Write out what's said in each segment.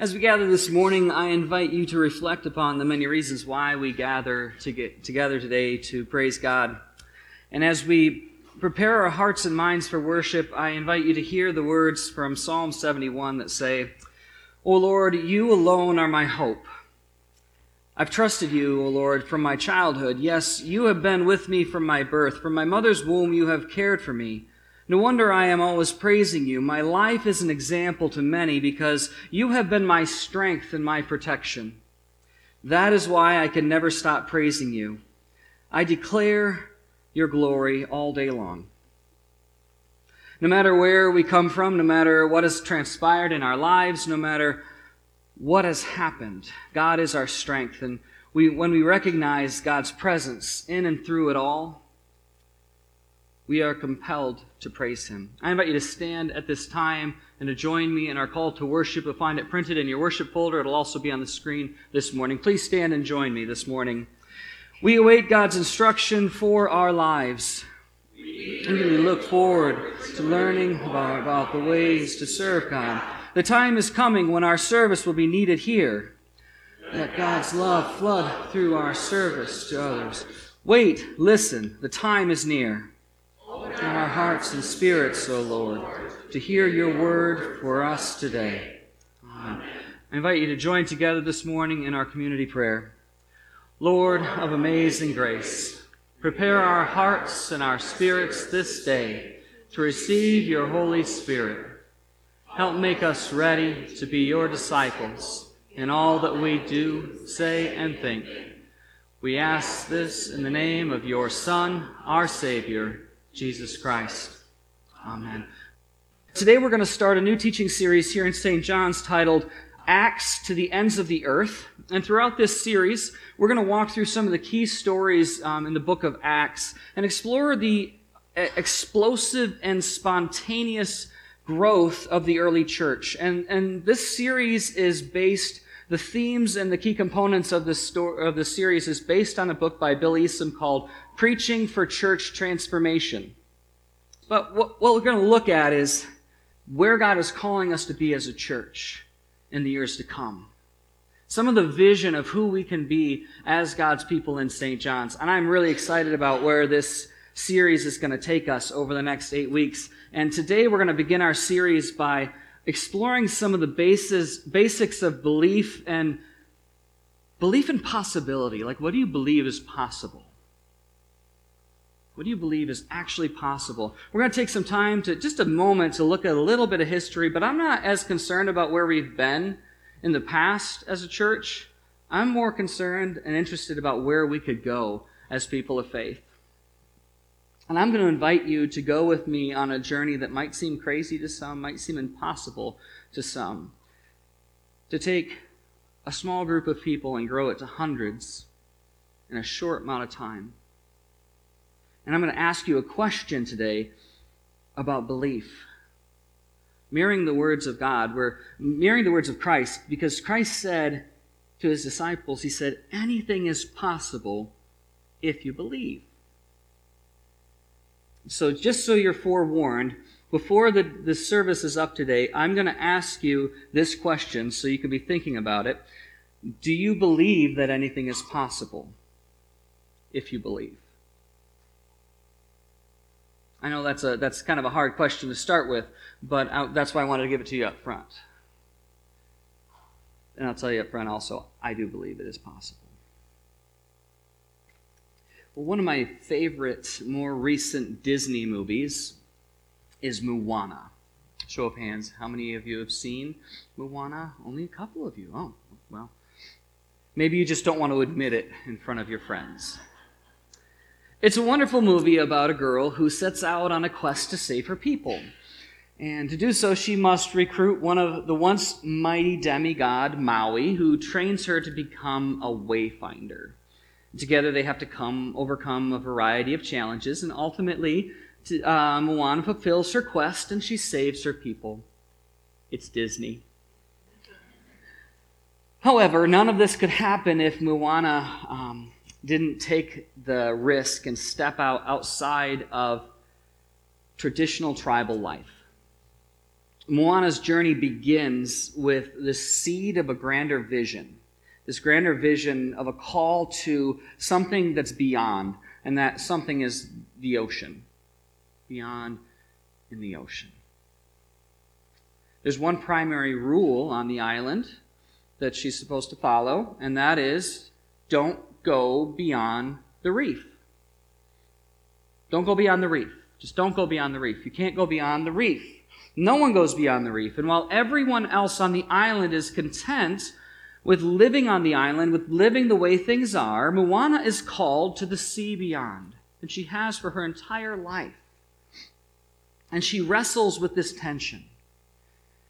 As we gather this morning, I invite you to reflect upon the many reasons why we gather to get together today to praise God. And as we prepare our hearts and minds for worship, I invite you to hear the words from Psalm 71 that say, O Lord, you alone are my hope. I've trusted you, O Lord, from my childhood. Yes, you have been with me from my birth. From my mother's womb, you have cared for me. No wonder I am always praising you. My life is an example to many because you have been my strength and my protection. That is why I can never stop praising you. I declare your glory all day long. No matter where we come from, no matter what has transpired in our lives, no matter what has happened, God is our strength. And we, when we recognize God's presence in and through it all, we are compelled to praise him. I invite you to stand at this time and to join me in our call to worship. You'll find it printed in your worship folder. It'll also be on the screen this morning. Please stand and join me this morning. We await God's instruction for our lives. We look forward to learning about, the ways to serve God. The time is coming when our service will be needed here. Let God's love flood through our service to others. Wait, listen, the time is near in our hearts and spirits, O Lord, to hear your word for us today. Amen. I invite you to join together this morning in our community prayer. Lord of amazing grace, prepare our hearts and our spirits this day to receive your Holy Spirit. Help make us ready to be your disciples in all that we do, say, and think. We ask this in the name of your Son, our Savior, Jesus Christ. Amen. Today we're going to start a new teaching series here in St. John's titled Acts to the Ends of the Earth. And throughout this series, we're going to walk through some of the key stories um, in the book of Acts and explore the explosive and spontaneous growth of the early church. And, and this series is based, the themes and the key components of the, story, of the series is based on a book by Bill Easum called preaching for church transformation. But what, what we're going to look at is where God is calling us to be as a church in the years to come. Some of the vision of who we can be as God's people in St. John's. And I'm really excited about where this series is going to take us over the next eight weeks. And today we're going to begin our series by exploring some of the basis, basics of belief and belief in possibility. Like, what do you believe is possible? What do you believe is actually possible? We're going to take some time to just a moment to look at a little bit of history, but I'm not as concerned about where we've been in the past as a church. I'm more concerned and interested about where we could go as people of faith. And I'm going to invite you to go with me on a journey that might seem crazy to some, might seem impossible to some. To take a small group of people and grow it to hundreds in a short amount of time. And I'm going to ask you a question today about belief. Mirroring the words of God, we're mirroring the words of Christ because Christ said to his disciples, He said, anything is possible if you believe. So, just so you're forewarned, before the, the service is up today, I'm going to ask you this question so you can be thinking about it. Do you believe that anything is possible if you believe? I know that's a that's kind of a hard question to start with, but I, that's why I wanted to give it to you up front. And I'll tell you up front also, I do believe it is possible. One of my favorite, more recent Disney movies is Moana. Show of hands, how many of you have seen Moana? Only a couple of you. Oh, well. Maybe you just don't want to admit it in front of your friends. It's a wonderful movie about a girl who sets out on a quest to save her people. And to do so, she must recruit one of the once mighty demigod, Maui, who trains her to become a wayfinder. Together, they have to come overcome a variety of challenges, and ultimately, to, uh, Moana fulfills her quest and she saves her people. It's Disney. However, none of this could happen if Moana um, didn't take the risk and step out outside of traditional tribal life. Moana's journey begins with the seed of a grander vision. This grander vision of a call to something that's beyond, and that something is the ocean. Beyond in the ocean. There's one primary rule on the island that she's supposed to follow, and that is don't go beyond the reef. Don't go beyond the reef. Just don't go beyond the reef. You can't go beyond the reef. No one goes beyond the reef. And while everyone else on the island is content with living on the island, with living the way things are, Moana is called to the sea beyond. And she has for her entire life. And she wrestles with this tension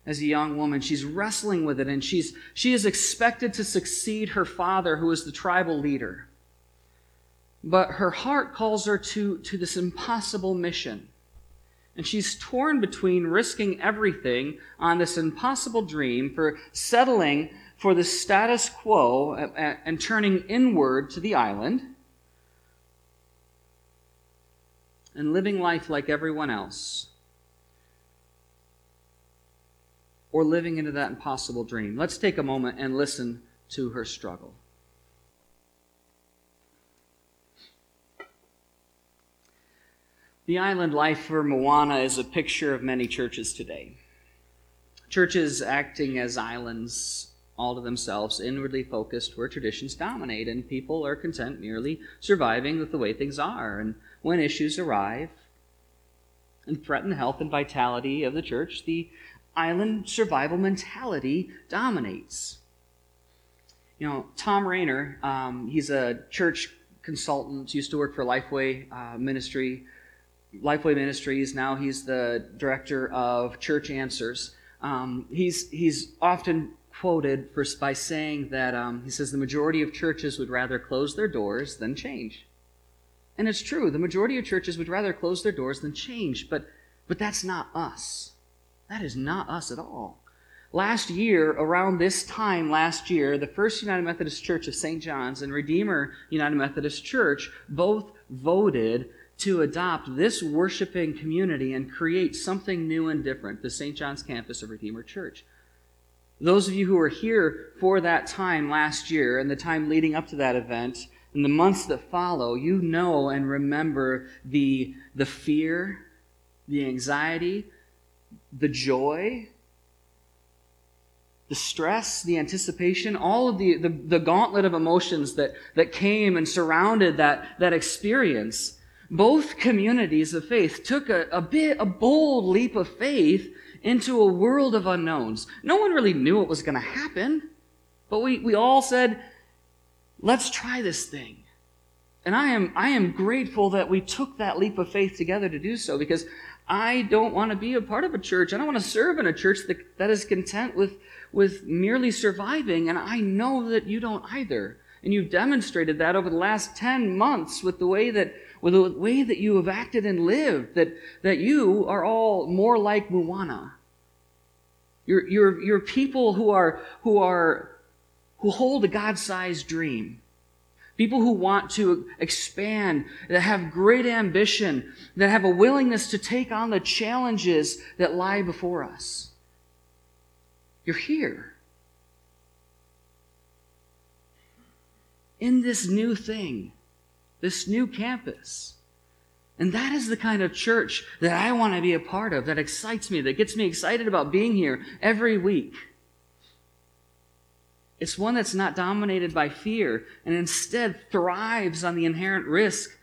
as a young woman. She's wrestling with it, and she's, she is expected to succeed her father, who is the tribal leader. But her heart calls her to, to this impossible mission. And she's torn between risking everything on this impossible dream for settling for the status quo and, turning inward to the island and living life like everyone else or living into that impossible dream. Let's take a moment and listen to her struggle. The island life for Moana is a picture of many churches today. Churches acting as islands all to themselves, inwardly focused, where traditions dominate, and people are content merely surviving with the way things are. And when issues arrive and threaten the health and vitality of the church, the island survival mentality dominates. You know, Thom Rainer, um, he's a church consultant, used to work for Lifeway uh, Ministry, Lifeway Ministries. Now he's the director of Church Answers. Um, he's he's often quoted for, by saying that um, he says the majority of churches would rather close their doors than change. And it's true, the majority of churches would rather close their doors than change, but but that's not us. That is not us at all. Last year, around this time last year, the First United Methodist Church of St. John's and Redeemer United Methodist Church both voted to adopt this worshiping community and create something new and different, the St. John's campus of Redeemer Church. Those of you who were here for that time last year and the time leading up to that event, and the months that follow, you know and remember the, the fear, the anxiety, the joy, the stress, the anticipation, all of the, the, the, gauntlet of emotions that, that came and surrounded that, that experience. Both communities of faith took a, a bit, a bold leap of faith into a world of unknowns. No one really knew what was going to happen, but we, we all said, let's try this thing. And I am, I am grateful that we took that leap of faith together to do so because I don't want to be a part of a church. I don't want to serve in a church that, that is content with, with merely surviving. And I know that you don't either. And you've demonstrated that over the last 10 months with the way that, with the way that you have acted and lived, that, that you are all more like Moana. You're, you're, you're people who are, who are, who hold a God-sized dream People who want to expand, that have great ambition, that have a willingness to take on the challenges that lie before us. You're here. In this new thing, this new campus. And that is the kind of church that I want to be a part of, that excites me, that gets me excited about being here every week. It's one that's not dominated by fear and instead thrives on the inherent risk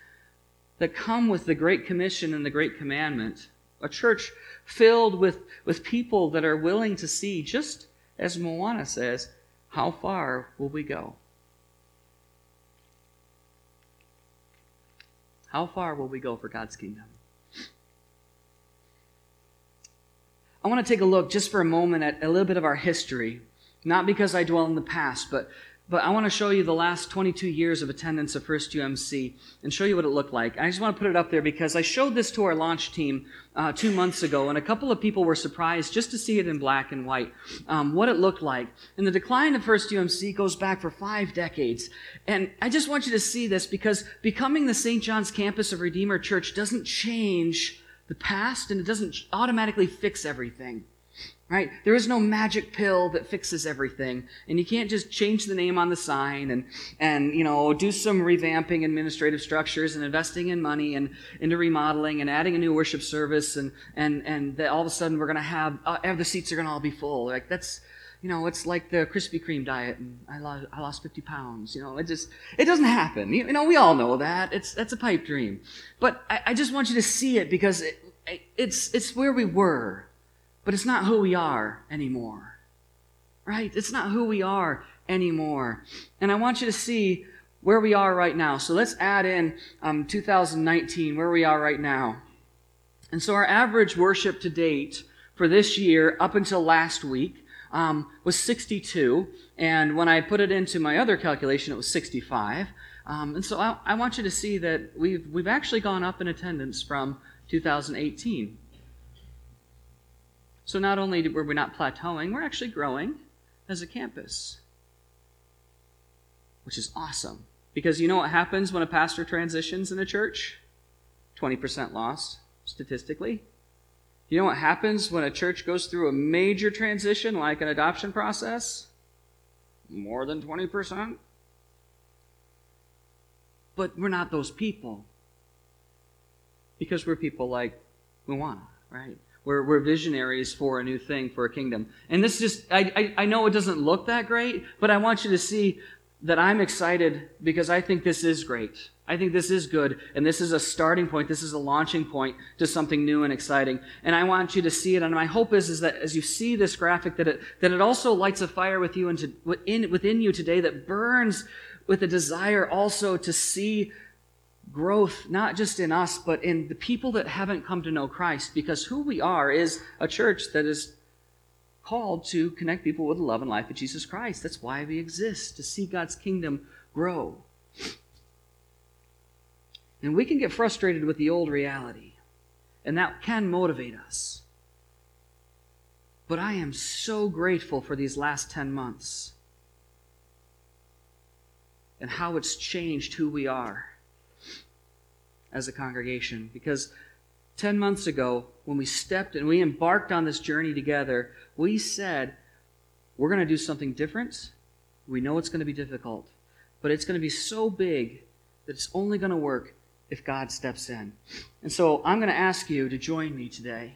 that come with the Great Commission and the Great Commandment. A church filled with, with people that are willing to see, just as Moana says, how far will we go? How far will we go for God's kingdom? I want to take a look just for a moment at a little bit of our history not because I dwell in the past, but, but I want to show you the last 22 years of attendance of First UMC and show you what it looked like. I just want to put it up there because I showed this to our launch team uh, two months ago, and a couple of people were surprised just to see it in black and white, um, what it looked like. And the decline of First UMC goes back for five decades. And I just want you to see this because becoming the St. John's campus of Redeemer Church doesn't change the past and it doesn't automatically fix everything. Right? There is no magic pill that fixes everything. And you can't just change the name on the sign and, and you know, do some revamping administrative structures and investing in money and into remodeling and adding a new worship service and, and, and that all of a sudden we're going to have, uh, the seats are going to all be full. Like that's, you know, it's like the Krispy Kreme diet and I lost, I lost 50 pounds. You know, it just, it doesn't happen. You, know, we all know that. It's, that's a pipe dream. But I, I just want you to see it because it, it's, it's where we were but it's not who we are anymore. Right? It's not who we are anymore. And I want you to see where we are right now. So let's add in um, 2019, where we are right now. And so our average worship to date for this year, up until last week, um, was 62. And when I put it into my other calculation, it was 65. Um, and so I, I, want you to see that we've, we've actually gone up in attendance from 2018. So not only were we not plateauing, we're actually growing as a campus, which is awesome. Because you know what happens when a pastor transitions in a church? 20% loss, statistically. You know what happens when a church goes through a major transition, like an adoption process? More than 20%. But we're not those people. Because we're people like Moana, right? We're, we're visionaries for a new thing, for a kingdom. And this just, I, I, I know it doesn't look that great, but I want you to see that I'm excited because I think this is great. I think this is good, and this is a starting point. This is a launching point to something new and exciting. And I want you to see it. And my hope is, is that as you see this graphic, that it, that it also lights a fire with you and within, within you today that burns with a desire also to see growth, not just in us, but in the people that haven't come to know Christ, because who we are is a church that is called to connect people with the love and life of Jesus Christ. That's why we exist, to see God's kingdom grow. And we can get frustrated with the old reality, and that can motivate us. But I am so grateful for these last 10 months and how it's changed who we are as a congregation because 10 months ago, when we stepped and we embarked on this journey together, we said, we're going to do something different. We know it's going to be difficult, but it's going to be so big that it's only going to work if God steps in. And so I'm going to ask you to join me today.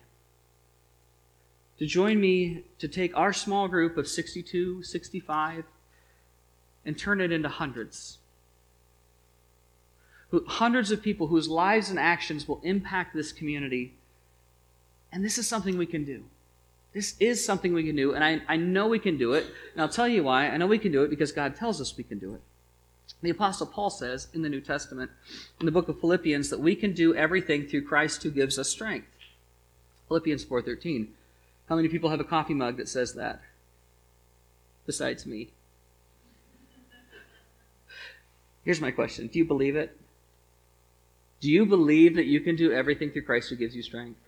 To join me to take our small group of 62, 65, and turn it into hundreds hundreds of people whose lives and actions will impact this community. And this is something we can do. This is something we can do, and I, I know we can do it. And I'll tell you why. I know we can do it because God tells us we can do it. The Apostle Paul says in the New Testament, in the book of Philippians, that we can do everything through Christ who gives us strength. Philippians 4.13. How many people have a coffee mug that says that? Besides me. Here's my question Do you believe it? Do you believe that you can do everything through Christ who gives you strength?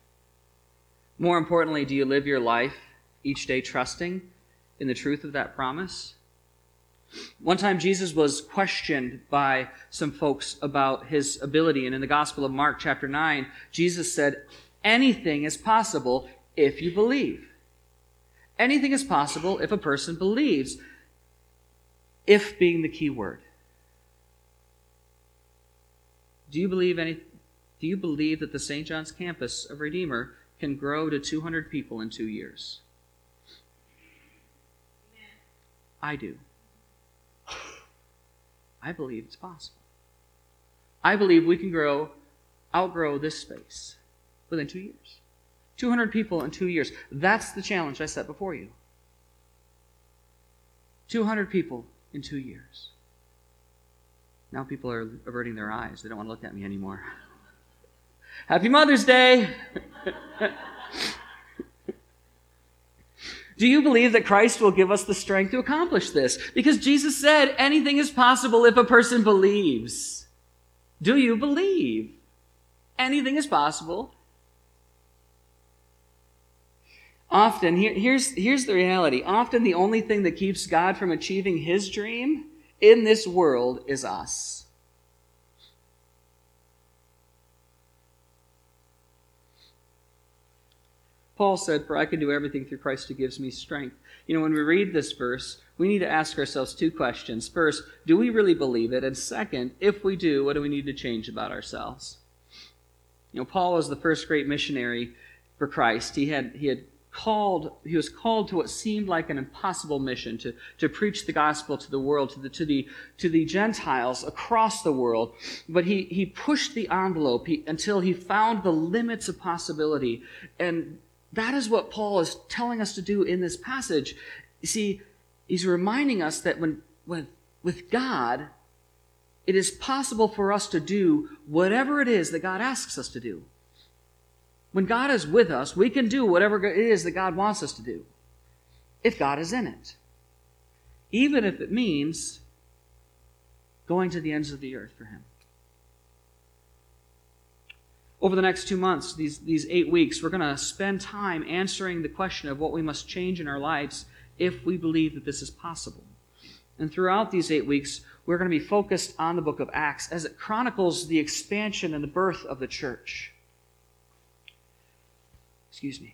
More importantly, do you live your life each day trusting in the truth of that promise? One time, Jesus was questioned by some folks about his ability, and in the Gospel of Mark, chapter 9, Jesus said, Anything is possible if you believe. Anything is possible if a person believes. If being the key word. Do you believe any do you believe that the St. John's campus of Redeemer can grow to 200 people in 2 years? I do. I believe it's possible. I believe we can grow outgrow this space within 2 years. 200 people in 2 years. That's the challenge I set before you. 200 people in 2 years. Now people are averting their eyes. They don't want to look at me anymore. Happy Mother's Day! Do you believe that Christ will give us the strength to accomplish this? Because Jesus said anything is possible if a person believes. Do you believe? Anything is possible. Often, here, here's, here's the reality. Often the only thing that keeps God from achieving his dream in this world is us. Paul said, For I can do everything through Christ who gives me strength. You know, when we read this verse, we need to ask ourselves two questions. First, do we really believe it? And second, if we do, what do we need to change about ourselves? You know, Paul was the first great missionary for Christ. He had, he had called, he was called to what seemed like an impossible mission to, to preach the gospel to the world, to the, to the, to the Gentiles across the world. But he, he pushed the envelope he, until he found the limits of possibility. And that is what Paul is telling us to do in this passage. You see, he's reminding us that when, when with God, it is possible for us to do whatever it is that God asks us to do. When God is with us, we can do whatever it is that God wants us to do, if God is in it. Even if it means going to the ends of the earth for Him. Over the next two months, these, these eight weeks, we're going to spend time answering the question of what we must change in our lives if we believe that this is possible. And throughout these eight weeks, we're going to be focused on the book of Acts as it chronicles the expansion and the birth of the church. Excuse me.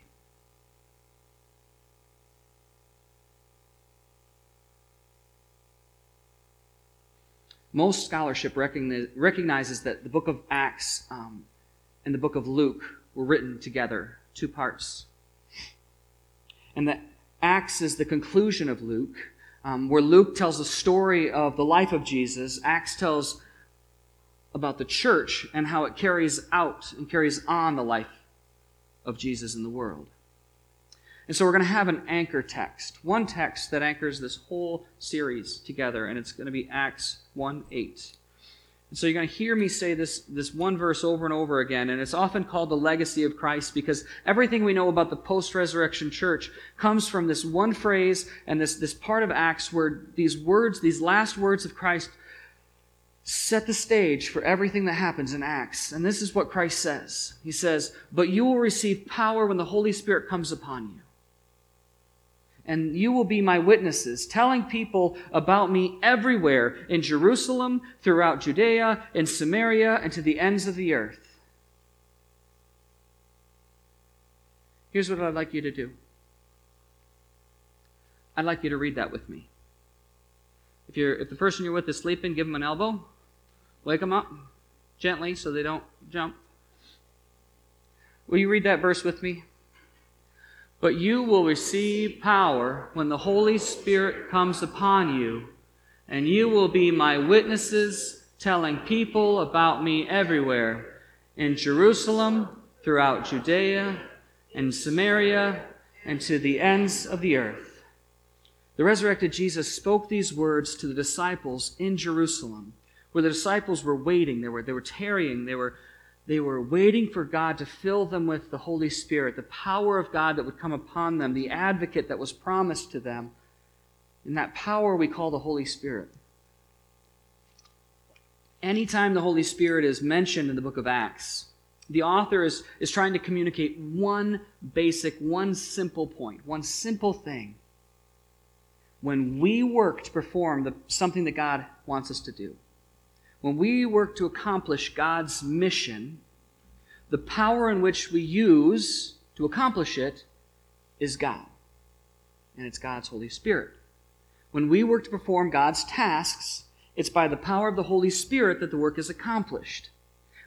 Most scholarship recognizes that the book of Acts um, and the book of Luke were written together, two parts. And that Acts is the conclusion of Luke, um, where Luke tells the story of the life of Jesus. Acts tells about the church and how it carries out and carries on the life of Jesus in the world. And so we're going to have an anchor text, one text that anchors this whole series together, and it's going to be Acts 1 8. And so you're going to hear me say this, this one verse over and over again, and it's often called the legacy of Christ because everything we know about the post resurrection church comes from this one phrase and this, this part of Acts where these words, these last words of Christ, set the stage for everything that happens in Acts. And this is what Christ says He says, But you will receive power when the Holy Spirit comes upon you. And you will be my witnesses, telling people about me everywhere in Jerusalem, throughout Judea, in Samaria, and to the ends of the earth. Here's what I'd like you to do I'd like you to read that with me. If, you're, if the person you're with is sleeping, give them an elbow. Wake them up gently so they don't jump. Will you read that verse with me? But you will receive power when the Holy Spirit comes upon you, and you will be my witnesses, telling people about me everywhere in Jerusalem, throughout Judea, and Samaria, and to the ends of the earth. The resurrected Jesus spoke these words to the disciples in Jerusalem where the disciples were waiting. They were, they were tarrying. They were, they were waiting for God to fill them with the Holy Spirit, the power of God that would come upon them, the advocate that was promised to them. And that power we call the Holy Spirit. Anytime the Holy Spirit is mentioned in the book of Acts, the author is, is trying to communicate one basic, one simple point, one simple thing. When we work to perform the, something that God wants us to do, when we work to accomplish God's mission, the power in which we use to accomplish it is God. And it's God's Holy Spirit. When we work to perform God's tasks, it's by the power of the Holy Spirit that the work is accomplished,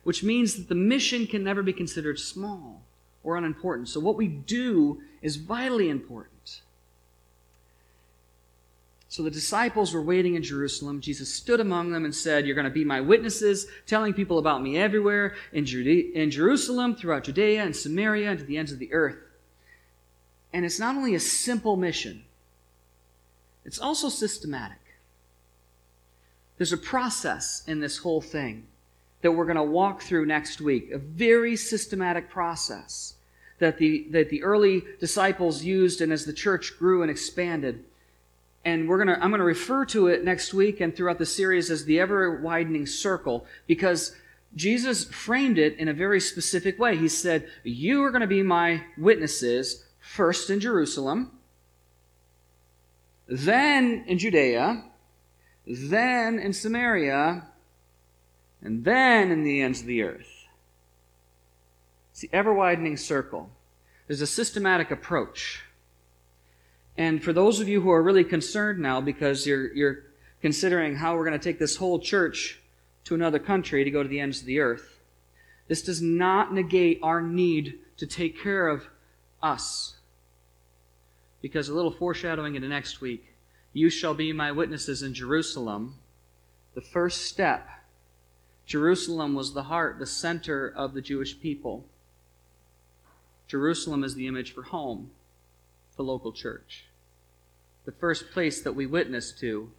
which means that the mission can never be considered small or unimportant. So, what we do is vitally important. So the disciples were waiting in Jerusalem. Jesus stood among them and said, You're going to be my witnesses, telling people about me everywhere in, Judea, in Jerusalem, throughout Judea and Samaria, and to the ends of the earth. And it's not only a simple mission, it's also systematic. There's a process in this whole thing that we're going to walk through next week, a very systematic process that the, that the early disciples used, and as the church grew and expanded, and we're gonna i'm to refer to it next week and throughout the series as the ever widening circle because jesus framed it in a very specific way. He said you are going to be my witnesses first in jerusalem then in judea then in samaria and then in the ends of the earth. It's the ever widening circle. There's a systematic approach. And for those of you who are really concerned now because you're, you're considering how we're going to take this whole church to another country to go to the ends of the earth, this does not negate our need to take care of us. Because a little foreshadowing into next week, you shall be my witnesses in Jerusalem. The first step, Jerusalem was the heart, the center of the Jewish people. Jerusalem is the image for home, the local church. The first place that we witness to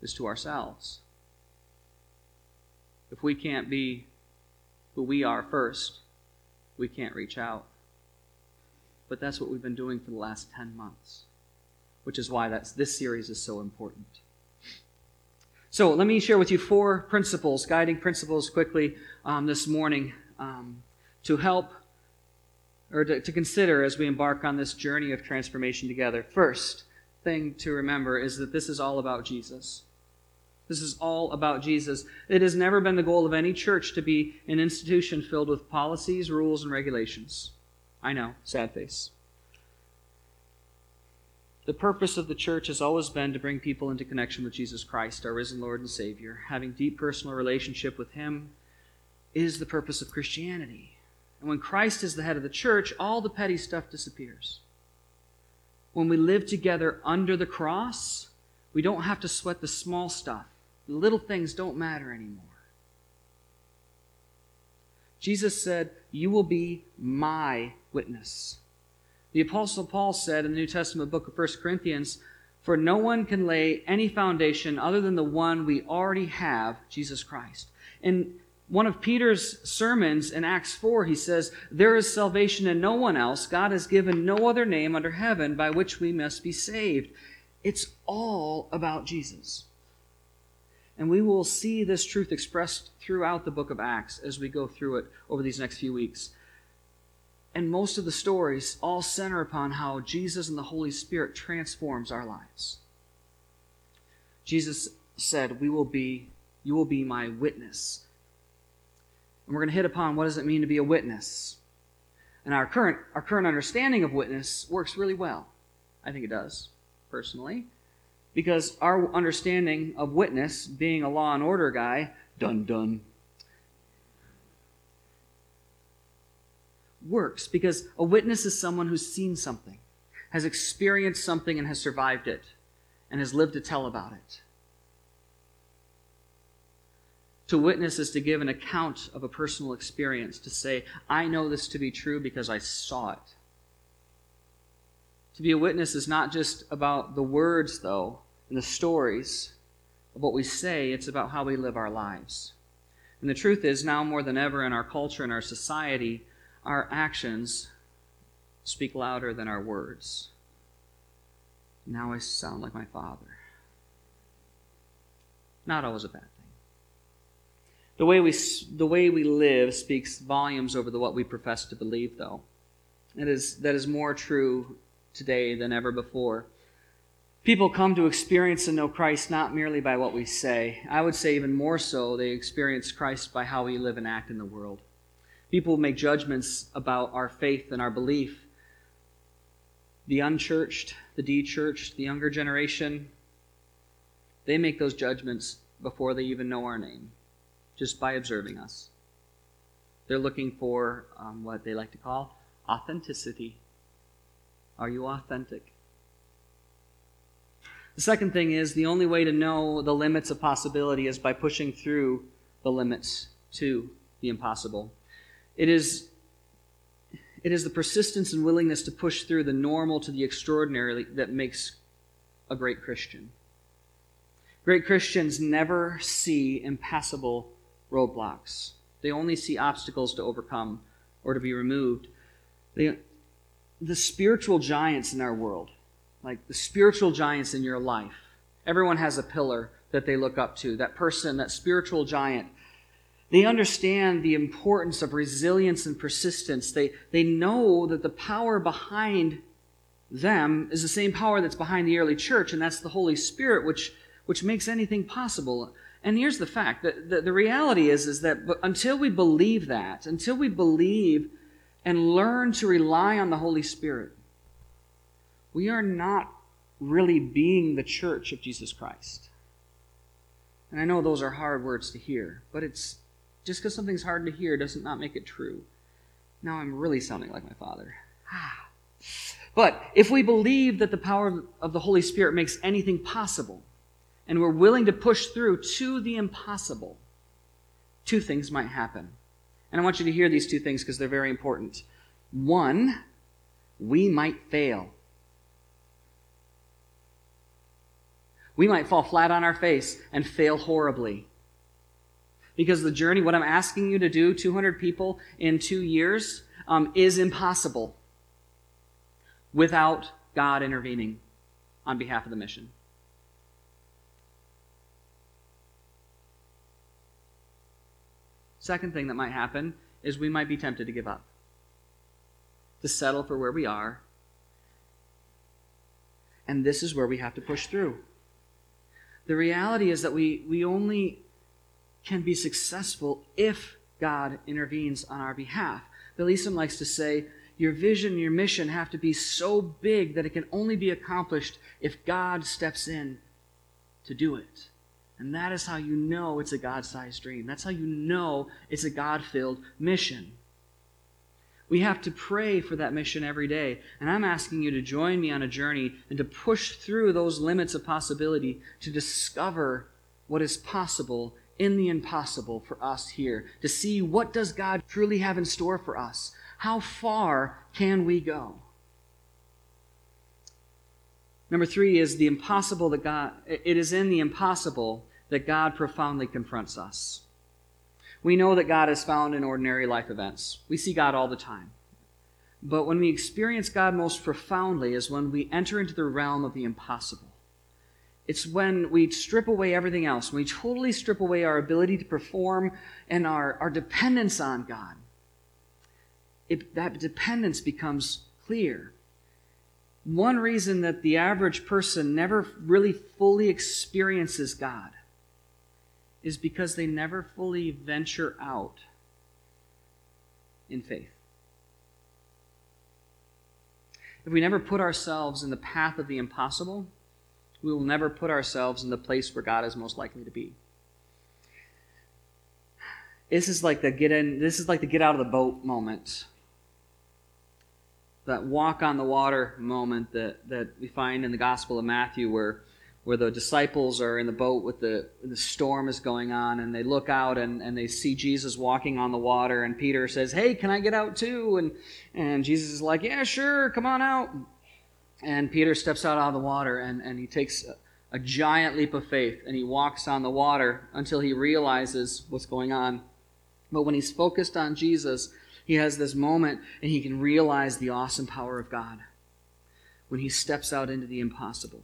is to ourselves. If we can't be who we are first, we can't reach out. But that's what we've been doing for the last 10 months, which is why that's, this series is so important. So let me share with you four principles, guiding principles quickly um, this morning um, to help or to, to consider as we embark on this journey of transformation together. First thing to remember is that this is all about Jesus. This is all about Jesus. It has never been the goal of any church to be an institution filled with policies, rules, and regulations. I know, sad face. The purpose of the church has always been to bring people into connection with Jesus Christ, our risen Lord and Savior. Having deep personal relationship with Him is the purpose of Christianity. And when Christ is the head of the church, all the petty stuff disappears. When we live together under the cross, we don't have to sweat the small stuff. The little things don't matter anymore. Jesus said, You will be my witness. The Apostle Paul said in the New Testament book of 1 Corinthians, For no one can lay any foundation other than the one we already have, Jesus Christ. And one of Peter's sermons in Acts 4, he says, There is salvation in no one else. God has given no other name under heaven by which we must be saved. It's all about Jesus. And we will see this truth expressed throughout the book of Acts as we go through it over these next few weeks. And most of the stories all center upon how Jesus and the Holy Spirit transforms our lives. Jesus said, "We will be you will be my witness." And we're going to hit upon what does it mean to be a witness. And our current, our current understanding of witness works really well. I think it does, personally. Because our understanding of witness, being a law and order guy, dun dun, works. Because a witness is someone who's seen something, has experienced something, and has survived it, and has lived to tell about it. To witness is to give an account of a personal experience, to say, I know this to be true because I saw it. To be a witness is not just about the words, though, and the stories of what we say, it's about how we live our lives. And the truth is, now more than ever in our culture and our society, our actions speak louder than our words. Now I sound like my father. Not always a bad the way we, the way we live speaks volumes over the what we profess to believe, though. That is, that is more true today than ever before. People come to experience and know Christ not merely by what we say. I would say even more so, they experience Christ by how we live and act in the world. People make judgments about our faith and our belief. The unchurched, the de-churched, the younger generation, they make those judgments before they even know our name just by observing us. They're looking for um, what they like to call authenticity. Are you authentic? The second thing is the only way to know the limits of possibility is by pushing through the limits to the impossible. It is, it is the persistence and willingness to push through the normal to the extraordinary that makes a great Christian. Great Christians never see impassable roadblocks. They only see obstacles to overcome or to be removed. They, the spiritual giants in our world, like the spiritual giants in your life, everyone has a pillar that they look up to. That person, that spiritual giant, they understand the importance of resilience and persistence. They, they know that the power behind them is the same power that's behind the early church, and that's the Holy Spirit, which, which makes anything possible. And here's the fact that the, the reality is, is that until we believe that, until we believe and learn to rely on the Holy Spirit, we are not really being the church of Jesus Christ. And I know those are hard words to hear, but it's just because something's hard to hear doesn't not make it true. Now I'm really sounding like my father. But if we believe that the power of the Holy Spirit makes anything possible, and we're willing to push through to the impossible, two things might happen. And I want you to hear these two things because they're very important. One, we might fail. We might fall flat on our face and fail horribly. Because the journey, what I'm asking you to do, 200 people in two years, um, is impossible without God intervening on behalf of the mission. Second thing that might happen is we might be tempted to give up, to settle for where we are. And this is where we have to push through. The reality is that we, we only can be successful if God intervenes on our behalf. Bill Easum likes to say, your vision, your mission have to be so big that it can only be accomplished if God steps in to do it. And that is how you know it's a God sized dream. That's how you know it's a God filled mission. We have to pray for that mission every day. And I'm asking you to join me on a journey and to push through those limits of possibility to discover what is possible in the impossible for us here, to see what does God truly have in store for us. How far can we go? Number three is the impossible that God, it is in the impossible that God profoundly confronts us. We know that God is found in ordinary life events. We see God all the time. But when we experience God most profoundly is when we enter into the realm of the impossible. It's when we strip away everything else, when we totally strip away our ability to perform and our, our dependence on God. It, that dependence becomes clear. One reason that the average person never really fully experiences God is because they never fully venture out in faith. If we never put ourselves in the path of the impossible, we will never put ourselves in the place where God is most likely to be. This is like the get in this is like the get out of the boat moment. That walk on the water moment that, that we find in the Gospel of Matthew where where the disciples are in the boat with the the storm is going on and they look out and, and they see Jesus walking on the water and Peter says, Hey, can I get out too? And and Jesus is like, Yeah, sure, come on out. And Peter steps out of the water and, and he takes a, a giant leap of faith and he walks on the water until he realizes what's going on. But when he's focused on Jesus, he has this moment and he can realize the awesome power of God when he steps out into the impossible.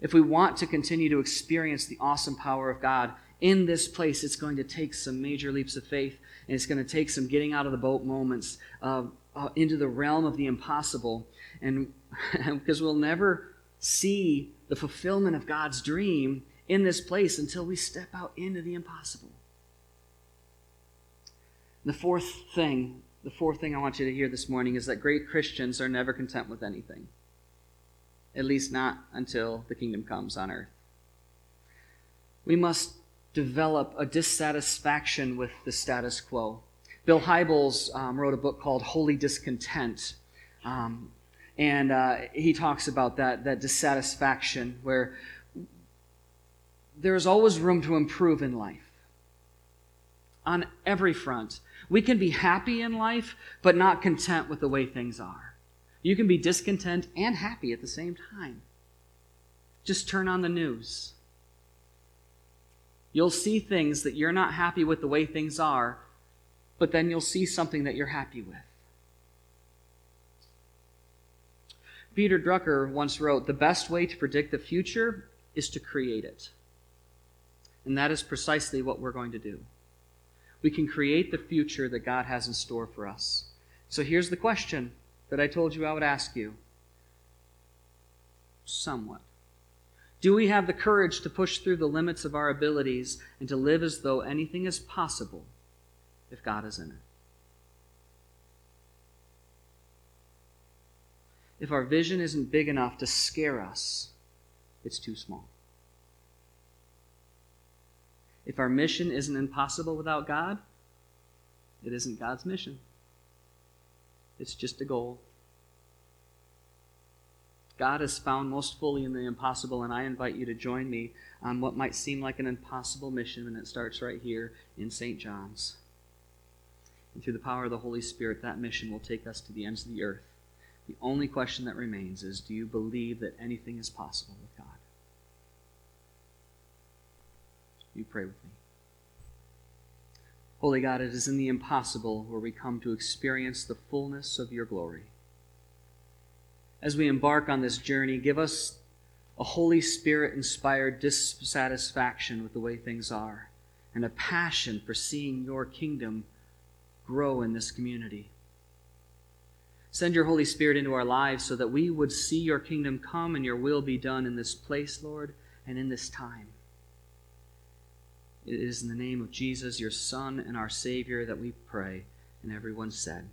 If we want to continue to experience the awesome power of God in this place, it's going to take some major leaps of faith, and it's going to take some getting out of the boat moments uh, uh, into the realm of the impossible. And because we'll never see the fulfillment of God's dream in this place until we step out into the impossible. The fourth thing, the fourth thing I want you to hear this morning is that great Christians are never content with anything at least not until the kingdom comes on earth. We must develop a dissatisfaction with the status quo. Bill Hybels um, wrote a book called Holy Discontent. Um, and uh, he talks about that, that dissatisfaction where there's always room to improve in life on every front. We can be happy in life, but not content with the way things are. You can be discontent and happy at the same time. Just turn on the news. You'll see things that you're not happy with the way things are, but then you'll see something that you're happy with. Peter Drucker once wrote The best way to predict the future is to create it. And that is precisely what we're going to do. We can create the future that God has in store for us. So here's the question that I told you I would ask you? Somewhat. Do we have the courage to push through the limits of our abilities and to live as though anything is possible if God is in it? If our vision isn't big enough to scare us, it's too small. If our mission isn't impossible without God, it isn't God's mission. It's just a goal. God is found most fully in the impossible, and I invite you to join me on what might seem like an impossible mission, and it starts right here in St. John's. And through the power of the Holy Spirit, that mission will take us to the ends of the earth. The only question that remains is do you believe that anything is possible with God? You pray with me. Holy God, it is in the impossible where we come to experience the fullness of your glory. As we embark on this journey, give us a Holy Spirit inspired dissatisfaction with the way things are and a passion for seeing your kingdom grow in this community. Send your Holy Spirit into our lives so that we would see your kingdom come and your will be done in this place, Lord, and in this time. It is in the name of Jesus, your Son and our Savior, that we pray. And everyone said,